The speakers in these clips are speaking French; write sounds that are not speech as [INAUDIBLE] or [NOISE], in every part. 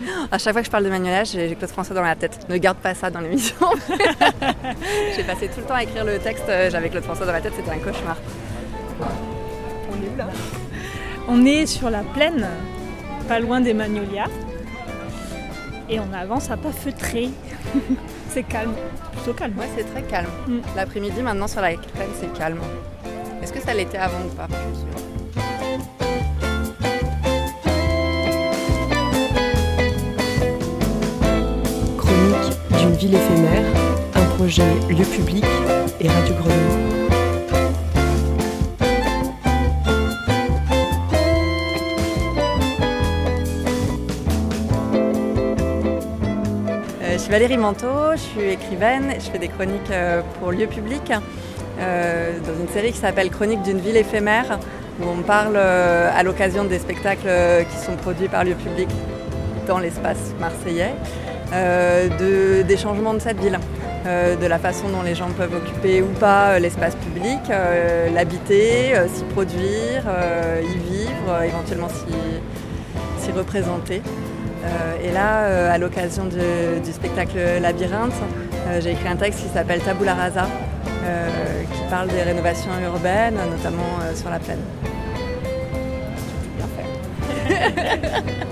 [LAUGHS] À chaque fois que je parle de Manuela, j'ai Claude François dans la tête. Ne garde pas ça dans l'émission. [LAUGHS] j'ai passé tout le temps à écrire le texte, euh, j'avais Claude François dans la tête, c'était un cauchemar. On est où là? On est sur la plaine, pas loin des Magnolias. Et on avance à pas feutré. [LAUGHS] c'est calme, plutôt calme. Ouais, c'est très calme. Mm. L'après-midi, maintenant, sur la plaine, c'est calme. Est-ce que ça l'était avant ou pas? D'une ville éphémère, un projet lieu public et Radio Grenouille. Je suis Valérie Manteau, je suis écrivaine, je fais des chroniques euh, pour lieu public euh, dans une série qui s'appelle Chronique d'une ville éphémère où on parle euh, à l'occasion des spectacles qui sont produits par lieu public dans l'espace marseillais des changements de cette ville. de la façon dont les gens peuvent occuper ou pas l'espace public, l'habiter, s'y produire, y vivre, éventuellement s'y représenter. Euh, et là, euh, à l'occasion du spectacle Labyrinthe, euh, j'ai écrit un texte qui s'appelle Tabula Rasa, qui parle des rénovations urbaines, notamment sur la plaine. Bien fait. [LAUGHS]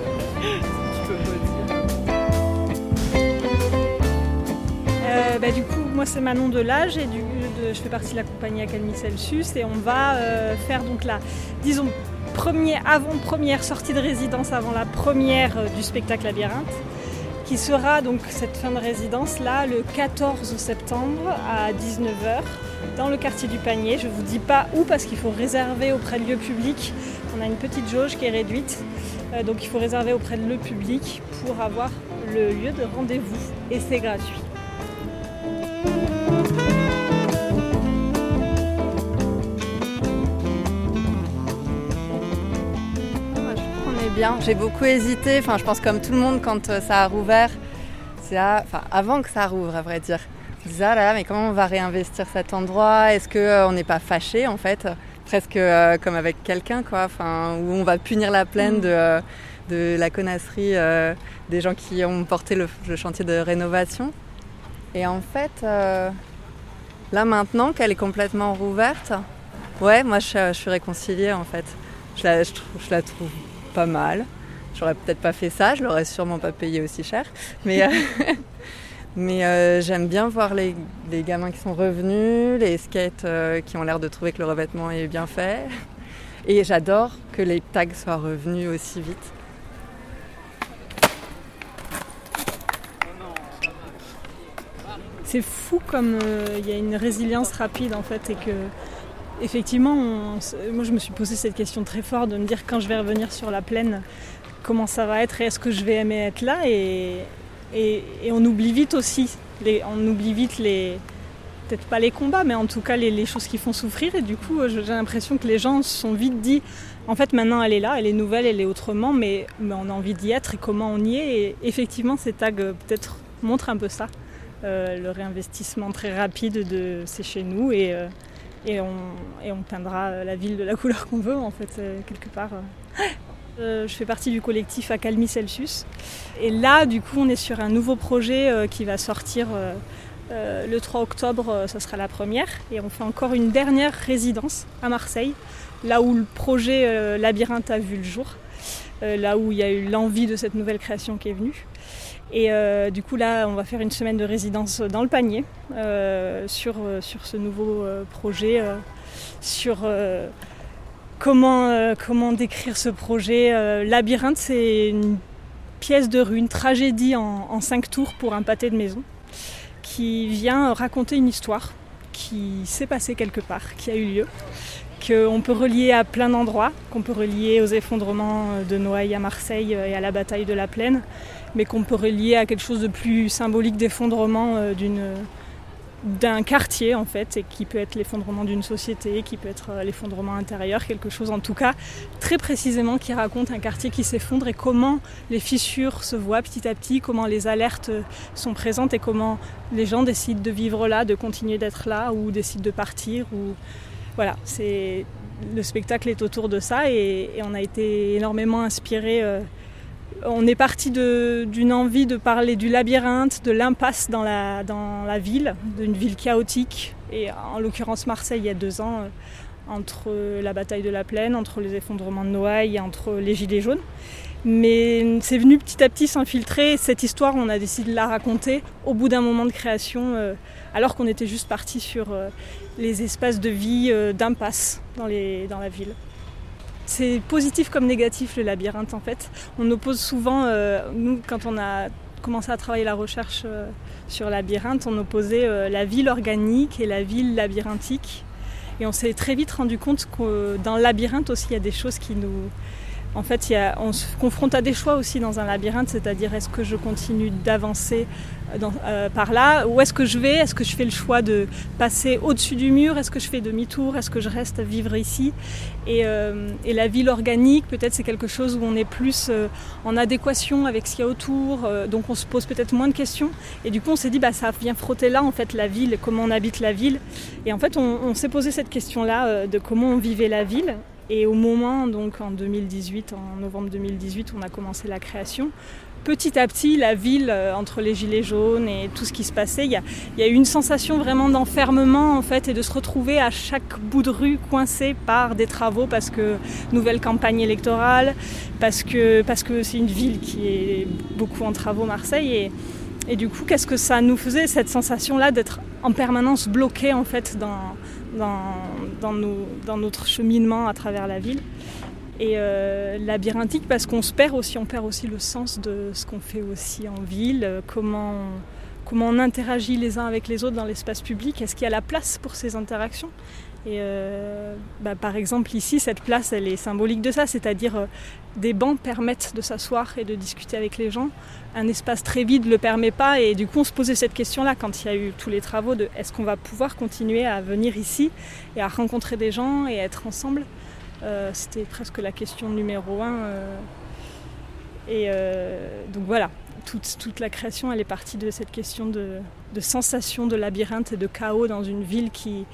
bah, du coup, moi c'est Manon Delage et je fais partie de la compagnie Académie Celsius et on va faire donc la, disons, premier, avant-première sortie de résidence avant la première euh, du spectacle Labyrinthe, qui sera donc cette fin de résidence là le 14 septembre à 19h dans le quartier du Panier. Je ne vous dis pas où parce qu'il faut réserver auprès de lieux publics. On a une petite jauge qui est réduite, euh, donc il faut réserver auprès de lieux publics pour avoir le lieu de rendez-vous et c'est gratuit. Bien. J'ai beaucoup hésité. Enfin, je pense comme tout le monde quand euh, ça a rouvert. C'est enfin, avant que ça rouvre, à vrai dire. Je disais, ah là, mais comment on va réinvestir cet endroit? Est-ce qu'on euh, n'est pas fâché, en fait? Presque euh, comme avec quelqu'un, quoi. Enfin, où on va punir la plaine de, de la connasserie des gens qui ont porté le, chantier de rénovation. Et en fait, là maintenant qu'elle est complètement rouverte, ouais, moi je, suis réconciliée en fait. Je la, je la trouve pas mal. J'aurais peut-être pas fait ça, je l'aurais sûrement pas payé aussi cher. Mais, euh, [LAUGHS] mais euh, j'aime bien voir les, gamins qui sont revenus, les skates euh, qui ont l'air de trouver que le revêtement est bien fait. Et j'adore que les tags soient revenus aussi vite. C'est fou comme il y a une résilience rapide en fait et que effectivement, moi je me suis posé cette question très forte de me dire quand je vais revenir sur la plaine, comment ça va être et est-ce que je vais aimer être là et, on oublie vite aussi, on oublie vite les, peut-être pas les combats, mais en tout cas les, choses qui font souffrir et du coup j'ai l'impression que les gens se sont vite dit en fait maintenant elle est là, elle est nouvelle, elle est autrement, mais, on a envie d'y être et comment on y est et effectivement ces tags euh, peut-être montrent un peu ça. Euh, le réinvestissement très rapide de c'est chez nous et, euh, et on, peindra la ville de la [LAUGHS] couleur qu'on veut en fait euh, quelque part. Euh, [LAUGHS] je fais partie du collectif Acalmi Celsius et là du coup on est sur un nouveau projet euh, qui va sortir le 3 octobre, ça sera la première et on fait encore une dernière résidence à Marseille, là où le projet Labyrinthe a vu le jour, là où il y a eu l'envie de cette nouvelle création qui est venue. Et euh, du coup là, on va faire une semaine de résidence dans le panier euh, sur, euh, sur ce nouveau projet, sur comment, comment décrire ce projet. Labyrinthe, c'est une pièce de rue, une tragédie en, en, cinq tours pour un pâté de maison, qui vient raconter une histoire qui s'est passée quelque part, qui a eu lieu, qu'on peut relier à plein d'endroits, qu'on peut relier aux effondrements de Noailles à Marseille et à la bataille de la Plaine, mais qu'on peut relier à quelque chose de plus symbolique d'effondrement euh, d'un quartier en fait, et qui peut être l'effondrement d'une société, qui peut être euh, l'effondrement intérieur, quelque chose en tout cas très précisément qui raconte un quartier qui s'effondre et comment les fissures se voient petit à petit, comment les alertes euh, sont présentes et comment les gens décident de vivre là, de continuer d'être là ou décident de partir. Voilà, le spectacle est autour de ça et, on a été énormément inspiré On est parti d'une envie de parler du labyrinthe, de l'impasse dans la, ville, d'une ville chaotique, et en l'occurrence Marseille il y a deux ans, euh, entre la bataille de la plaine, entre les effondrements de Noailles, entre les gilets jaunes. Mais c'est venu petit à petit s'infiltrer. Cette histoire, on a décidé de la raconter au bout d'un moment de création, euh, alors qu'on était juste parti sur euh, les espaces de vie d'impasse dans la ville. C'est positif comme négatif le labyrinthe en fait. On oppose souvent, nous quand on a commencé à travailler la recherche sur labyrinthe, on opposait la ville organique et la ville labyrinthique. Et on s'est très vite rendu compte que dans le labyrinthe aussi il y a des choses qui nous, en fait, on se confronte à des choix aussi dans un labyrinthe, c'est-à-dire est-ce que je continue d'avancer euh, euh, par là Où est-ce que je vais Est-ce que je fais le choix de passer au-dessus du mur Est-ce que je fais demi-tour Est-ce que je reste vivre ici? Euh, et, la ville organique, peut-être c'est quelque chose où on est plus en adéquation avec ce qu'il y a autour, donc on se pose peut-être moins de questions. Et du coup, on s'est dit, bah, ça vient frotter là, en fait, la ville, comment on habite la ville. Et en fait, on s'est posé cette question-là de comment on vivait la ville. Et au moment, donc en 2018, en novembre 2018, on a commencé la création. Petit à petit, la ville, euh, entre les gilets jaunes et tout ce qui se passait, il y a, eu une sensation vraiment d'enfermement en fait et de se retrouver à chaque bout de rue coincé par des travaux parce que nouvelle campagne électorale, parce que parce que c'est une ville qui est beaucoup en travaux, Marseille. Et, du coup, qu'est-ce que ça nous faisait cette sensation-là d'être en permanence bloqué en fait dans, dans, notre cheminement à travers la ville. Et euh, labyrinthique parce qu'on se perd aussi, on perd aussi le sens de ce qu'on fait aussi en ville, euh, comment, comment on interagit les uns avec les autres dans l'espace public, est-ce qu'il y a la place pour ces interactions? Et euh, bah, par exemple ici, cette place, elle est symbolique de ça, c'est-à-dire des bancs permettent de s'asseoir et de discuter avec les gens. Un espace très vide ne le permet pas et du coup on se posait cette question-là quand il y a eu tous les travaux de est-ce qu'on va pouvoir continuer à venir ici et à rencontrer des gens et être ensemble. Euh, c'était presque la question numéro un. et donc voilà, toute, la création, elle est partie de cette question de sensation de labyrinthe et de chaos dans une ville qui,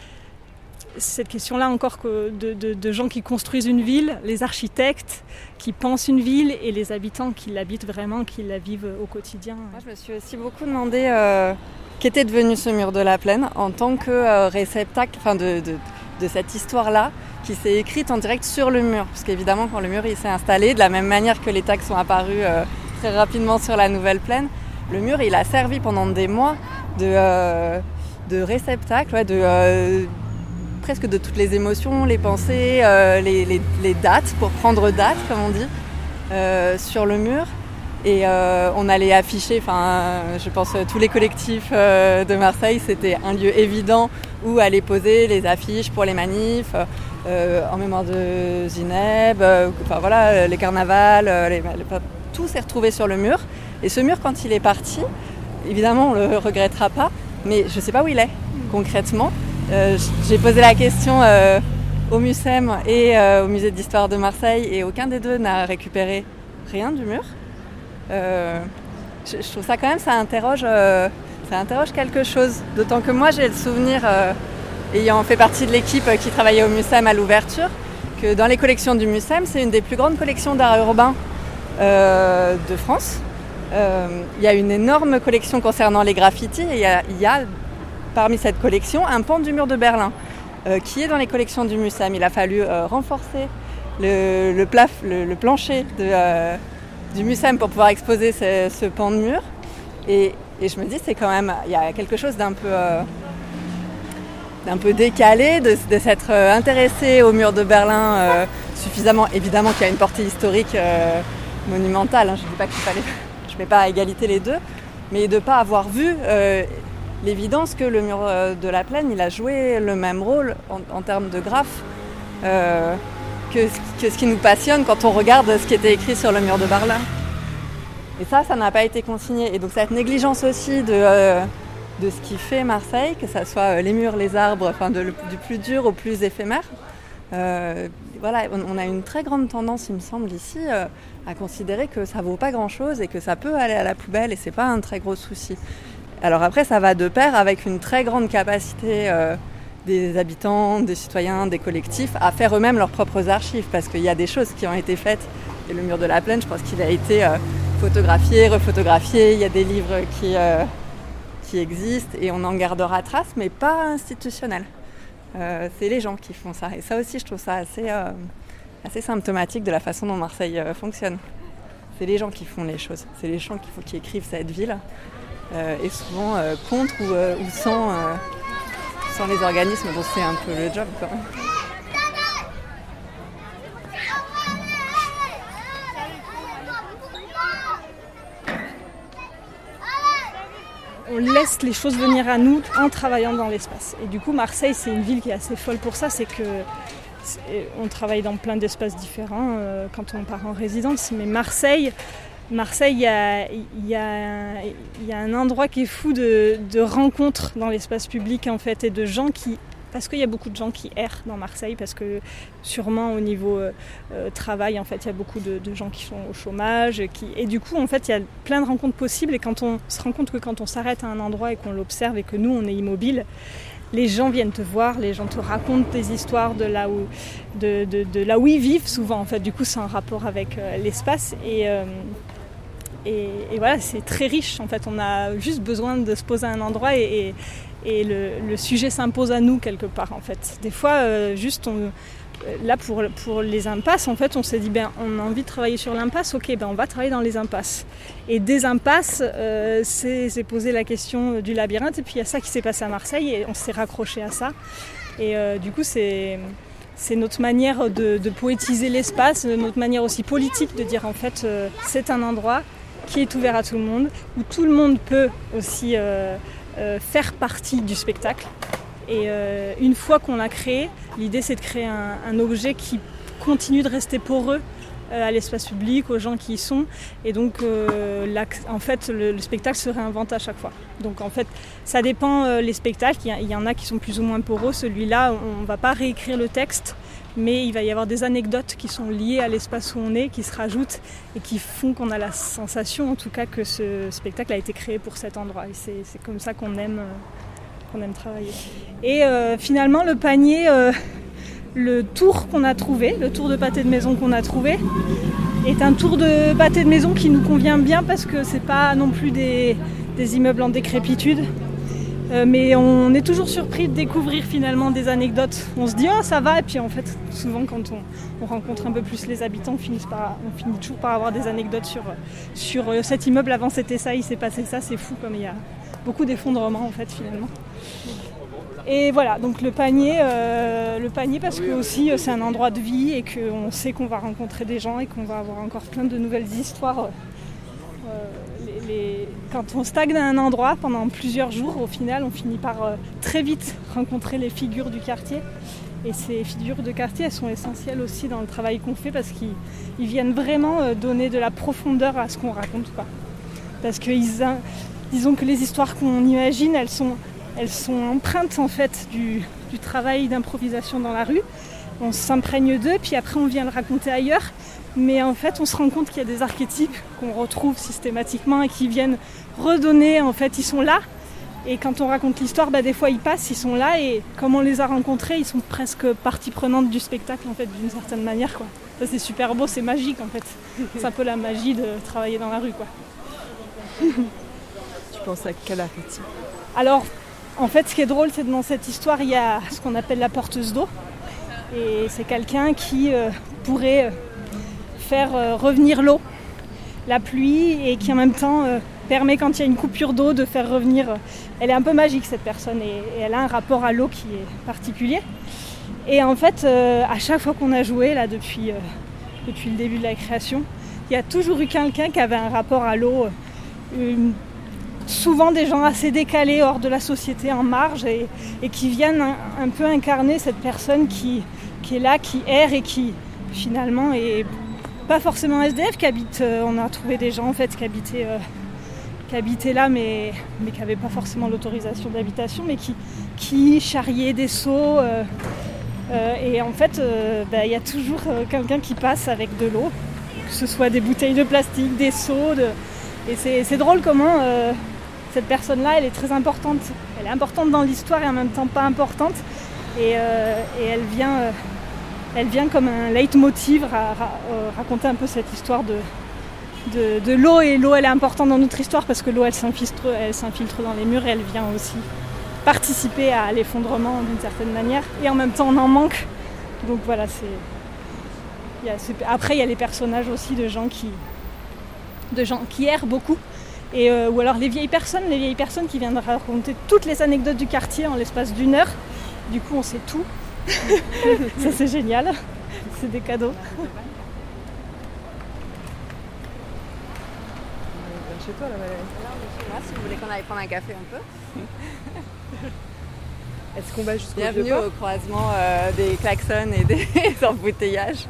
cette question-là encore de, gens qui construisent une ville, les architectes qui pensent une ville et les habitants qui l'habitent vraiment, qui la vivent au quotidien. Moi, je me suis aussi beaucoup demandé euh, qu'était devenu ce mur de la plaine en tant que euh, réceptacle enfin de, cette histoire-là qui s'est écrite en direct sur le mur. Parce qu'évidemment, quand le mur s'est installé, de la même manière que les tags sont apparus euh, très rapidement sur la nouvelle plaine, le mur il a servi pendant des mois de réceptacle, de presque de toutes les émotions, les pensées, euh, les, dates, pour prendre date, comme on dit, euh, sur le mur. Et euh, on allait afficher, enfin, je pense tous les collectifs de Marseille, c'était un lieu évident où aller poser les affiches pour les manifs, en mémoire de Zineb, enfin voilà, les carnavals, tout s'est retrouvé sur le mur. Et ce mur, quand il est parti, évidemment, on le regrettera pas, mais je ne sais pas où il est concrètement. Euh, j'ai posé la question euh, au MUSEM et euh, au musée d'histoire de Marseille et aucun des deux n'a récupéré rien du mur. Je, trouve ça quand même, ça interroge, ça interroge quelque chose. D'autant que moi j'ai le souvenir, ayant fait partie de l'équipe qui travaillait au MUSEM à l'ouverture, que dans les collections du MUSEM, c'est une des plus grandes collections d'art urbain de France. Il y a une énorme collection concernant les graffitis et il y a parmi cette collection un pan du mur de Berlin euh, qui est dans les collections du MUSEM. Il a fallu euh, renforcer le, plancher euh, du MUSEM pour pouvoir exposer ce, pan de mur. Et, je me dis, c'est quand même, il y a quelque chose d'un peu, d'un peu décalé de, s'être intéressé au mur de Berlin suffisamment, évidemment qu'il y a une portée historique monumentale. Hein. je ne dis pas qu'il [LAUGHS] je ne mets pas à égalité les deux, mais de ne pas avoir vu l'évidence que le mur euh, de la plaine, il a joué le même rôle en, termes de graphe euh, que, ce qui nous passionne quand on regarde ce qui était écrit sur le mur de Berlin. Et ça, ça n'a pas été consigné. Et donc cette négligence aussi de, euh, de ce qui fait Marseille, que ce soit les murs, les arbres, enfin du plus dur au plus éphémère, voilà, on, a une très grande tendance, il me semble, ici, à considérer que ça vaut pas grand-chose et que ça peut aller à la poubelle et c'est pas un très gros souci. Alors après, ça va de pair avec une très grande capacité euh, des habitants, des citoyens, des collectifs à faire eux-mêmes leurs propres archives, parce qu'il y a des choses qui ont été faites Et le mur de la plaine, je pense qu'il a été photographié, refotographié. Il y a des livres qui, qui existent et on en gardera trace, mais pas institutionnel. c'est les gens qui font ça. Et ça aussi, je trouve ça assez, symptomatique de la façon dont Marseille fonctionne. C'est les gens qui font les choses. C'est les gens qui écrivent cette ville. Et souvent contre ou, ou sans sans les organismes dont c'est un peu le job. Quoi. on laisse les choses venir à nous en travaillant dans l'espace. Et du coup, Marseille, c'est une ville qui est assez folle pour ça. C'est que on travaille dans plein d'espaces différents euh, quand on part en résidence. Mais Marseille, Marseille, il y a, un endroit qui est fou de, rencontres dans l'espace public en fait et de gens qui parce qu'il y a beaucoup de gens qui errent dans Marseille, parce que sûrement au niveau euh, euh, travail, en fait, il y a beaucoup de, gens qui sont au chômage, et du coup, en fait, il y a plein de rencontres possibles. Et quand on se rend compte que quand on s'arrête à un endroit et qu'on l'observe et que nous, on est immobile, les gens viennent te voir, les gens te racontent des histoires de là où, de, là où ils vivent souvent. En fait, du coup, c'est un rapport avec euh, l'espace et et, voilà, c'est très riche. En fait, on a juste besoin de se poser à un endroit et, le, sujet s'impose à nous quelque part. En fait, des fois, euh, juste on, là pour, les impasses, en fait, on s'est dit ben on a envie de travailler sur l'impasse. Ok, ben on va travailler dans les impasses. Et des impasses, euh, c'est poser la question du labyrinthe. Et puis il y a ça qui s'est passé à Marseille et on s'est raccroché à ça. Et euh, du coup, c'est notre manière de poétiser l'espace, notre manière aussi politique de dire en fait c'est un endroit qui est ouvert à tout le monde, où tout le monde peut aussi euh, euh, faire partie du spectacle. Et euh, une fois qu'on l'a créé, l'idée c'est de créer un, objet qui continue de rester poreux à l'espace public, aux gens qui y sont. Et donc, en fait, le, spectacle se réinvente à chaque fois. Donc, en fait, ça dépend les spectacles. Il y, en a qui sont plus ou moins poreux. Celui-là, on ne va pas réécrire le texte mais il va y avoir des anecdotes qui sont liées à l'espace où on est, qui se rajoutent et qui font qu'on a la sensation en tout cas que ce spectacle a été créé pour cet endroit. Et c'est comme ça qu'on aime, euh, qu'on aime travailler. Et euh, finalement, le panier, euh, le tour qu'on a trouvé, le tour de pâté de maison qu'on a trouvé, est un tour de pâté de maison qui nous convient bien parce que c'est pas non plus des immeubles en décrépitude. Euh, mais on est toujours surpris de découvrir finalement des anecdotes. On se dit oh ça va et puis en fait souvent quand on, rencontre un peu plus les habitants on finit, on finit toujours par avoir des anecdotes sur, sur euh, cet immeuble avant c'était ça, il s'est passé ça, c'est fou comme il y a beaucoup d'effondrements en fait finalement. Et voilà, donc le panier, euh, le panier parce que aussi c'est un endroit de vie et qu'on sait qu'on va rencontrer des gens et qu'on va avoir encore plein de nouvelles histoires quand on stagne à un endroit pendant plusieurs jours, au final, on finit par euh, très vite rencontrer les figures du quartier. Et ces figures de quartier, elles sont essentielles aussi dans le travail qu'on fait parce qu'ils viennent vraiment euh, donner de la profondeur à ce qu'on raconte. Quoi. Parce que disons que les histoires qu'on imagine, elles sont, elles sont empreintes en fait du, du travail d'improvisation dans la rue. On s'imprègne d'eux, puis après on vient le raconter ailleurs. Mais en fait, on se rend compte qu'il y a des archétypes qu'on retrouve systématiquement et qui viennent redonner, en fait, ils sont là. Et quand on raconte l'histoire, bah, des fois ils passent, ils sont là et comme on les a rencontrés, ils sont presque partie prenante du spectacle en fait d'une certaine manière quoi. Ça c'est super beau, c'est magique en fait. C'est un peu la magie de travailler dans la rue quoi. tu penses à quel archétype? Alors en fait ce qui est drôle c'est que dans cette histoire il y a ce qu'on appelle la porteuse d'eau. Et c'est quelqu'un qui euh, pourrait euh, faire euh, revenir l'eau, la pluie, et qui en même temps permet quand il y a une coupure d'eau de faire revenir. Elle est un peu magique cette personne et, elle a un rapport à l'eau qui est particulier. Et en fait, à chaque fois qu'on a joué là depuis, depuis le début de la création, il y a toujours eu quelqu'un qui avait un rapport à l'eau. Souvent des gens assez décalés hors de la société en marge et, qui viennent un, peu incarner cette personne qui, est là, qui erre et qui finalement est pas forcément SDF qui habite, euh, on a trouvé des gens en fait qui habitaient, euh, qui habitaient là mais, qui n'avaient pas forcément l'autorisation d'habitation mais qui, qui charriaient des seaux. Euh, et en fait, bah, il y a toujours quelqu'un qui passe avec de l'eau, que ce soit des bouteilles de plastique, des seaux. Et c'est drôle comment cette personne-là, elle est très importante. Elle est importante dans l'histoire et en même temps pas importante. Et, et elle vient elle vient comme un leitmotiv à, raconter un peu cette histoire de, de, l'eau. Et l'eau, elle est importante dans notre histoire parce que l'eau, elle s'infiltre, elle s'infiltre dans les murs et elle vient aussi participer à l'effondrement d'une certaine manière. Et en même temps, on en manque. Donc voilà, c'est. Après, il y a les personnages aussi de gens qui, de gens qui errent beaucoup. Et, euh, ou alors les vieilles personnes, les vieilles personnes qui viennent raconter toutes les anecdotes du quartier en l'espace d'une heure. Du coup, on sait tout. [LAUGHS] Ça, c'est génial. C'est des cadeaux. Chez toi, là, Valérie. si vous voulez qu'on aille prendre un café, un peu. Est-ce qu'on va jusqu'au Bienvenue au croisement euh, des klaxons et des [LAUGHS] embouteillages.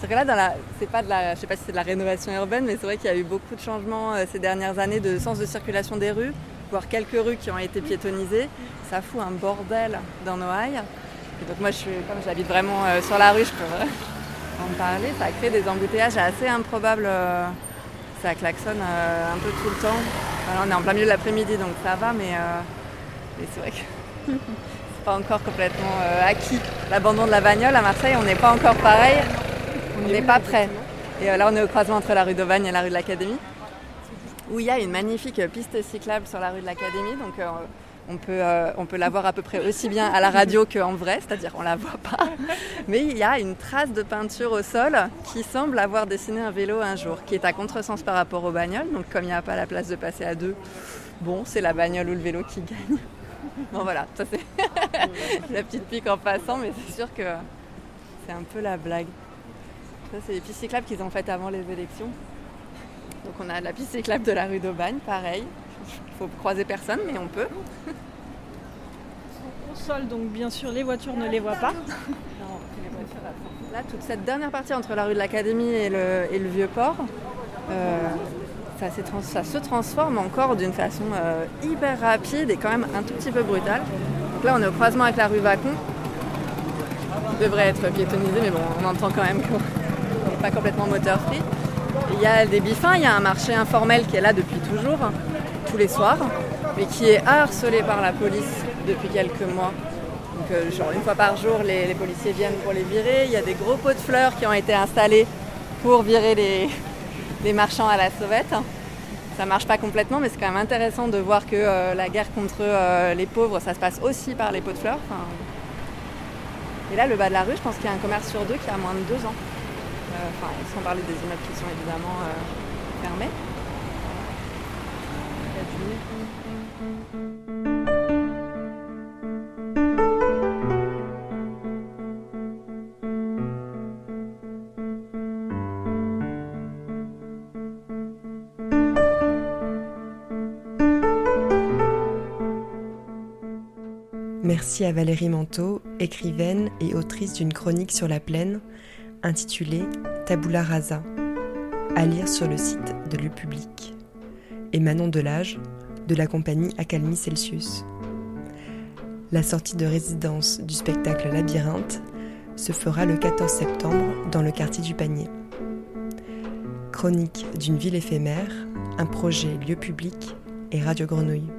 C'est que là, c'est pas de la, je sais pas si c'est de la rénovation urbaine, mais c'est vrai qu'il y a eu beaucoup de changements euh, ces dernières années de sens de circulation des rues, voire quelques rues qui ont été piétonnisées. Ça fout un bordel dans Noailles. Et donc moi, je suis, comme j'habite vraiment euh, sur la rue, je peux en parler. Ça crée des embouteillages assez improbables. ça klaxonne un peu tout le temps. on est en plein milieu de l'après-midi, donc ça va, mais, mais c'est vrai que [LAUGHS] c'est pas encore complètement acquis. L'abandon de la bagnole à Marseille, on n'est pas encore pareil on n'est pas prêt. Et euh, là, on est au croisement entre la rue d'Aubagne et la rue de l'Académie, où il y a une magnifique piste cyclable sur la rue de l'Académie. Donc, euh, on peut, euh, on peut la voir à peu près aussi bien à la radio qu'en vrai, c'est-à-dire on la voit pas. [LAUGHS] Mais il y a une trace de peinture au sol qui semble avoir dessiné un vélo un jour, qui est à contresens par rapport aux bagnoles. Donc comme il n'y a pas la place de passer à deux, bon, c'est la bagnole ou le vélo qui gagne. [LAUGHS] Bon voilà, ça c'est [LAUGHS] la petite pique en passant, mais c'est sûr que c'est un peu la blague. Ça, c'est les pistes cyclables qu'ils ont faites avant les élections. Donc on a la piste cyclable de la rue d'Aubagne, pareil. Il faut croiser personne, mais on peut. Au sol, donc bien sûr, les voitures ne les voient pas. Là, toute cette dernière partie entre la rue de l'Académie et le, Vieux-Port, euh, ça, se transforme encore d'une façon euh, hyper rapide et quand même un tout petit peu brutale. Donc là, on est au croisement avec la rue Vacon. devrait être piétonnisé, mais bon, on entend quand même que pas complètement moteur free. Il y a des bifins, il y a un marché informel qui est là depuis toujours, tous les soirs, mais qui est harcelé par la police depuis quelques mois. Donc, euh, genre une fois par jour, les, policiers viennent pour les virer. Il y a des gros pots de fleurs qui ont été installés pour virer [LAUGHS] les, marchands à la sauvette. Ça marche pas complètement, mais c'est quand même intéressant de voir que euh, la guerre contre euh, les pauvres, ça se passe aussi par les pots de fleurs. et là, le bas de la rue, je pense qu'il y a un commerce sur deux qui a moins de deux ans. Euh, enfin, sans parler des immeubles qui sont évidemment euh, fermés. Merci à Valérie Manteau, écrivaine et autrice d'une chronique sur la plaine, intitulé Tabula Rasa, à lire sur le site de Le Public, et Manon Delage, de la compagnie Accalmie Celsius. La sortie de résidence du spectacle Labyrinthe se fera le 14 septembre dans le quartier du Panier. Chronique d'une ville éphémère, un projet lieu public et Radio Grenouille.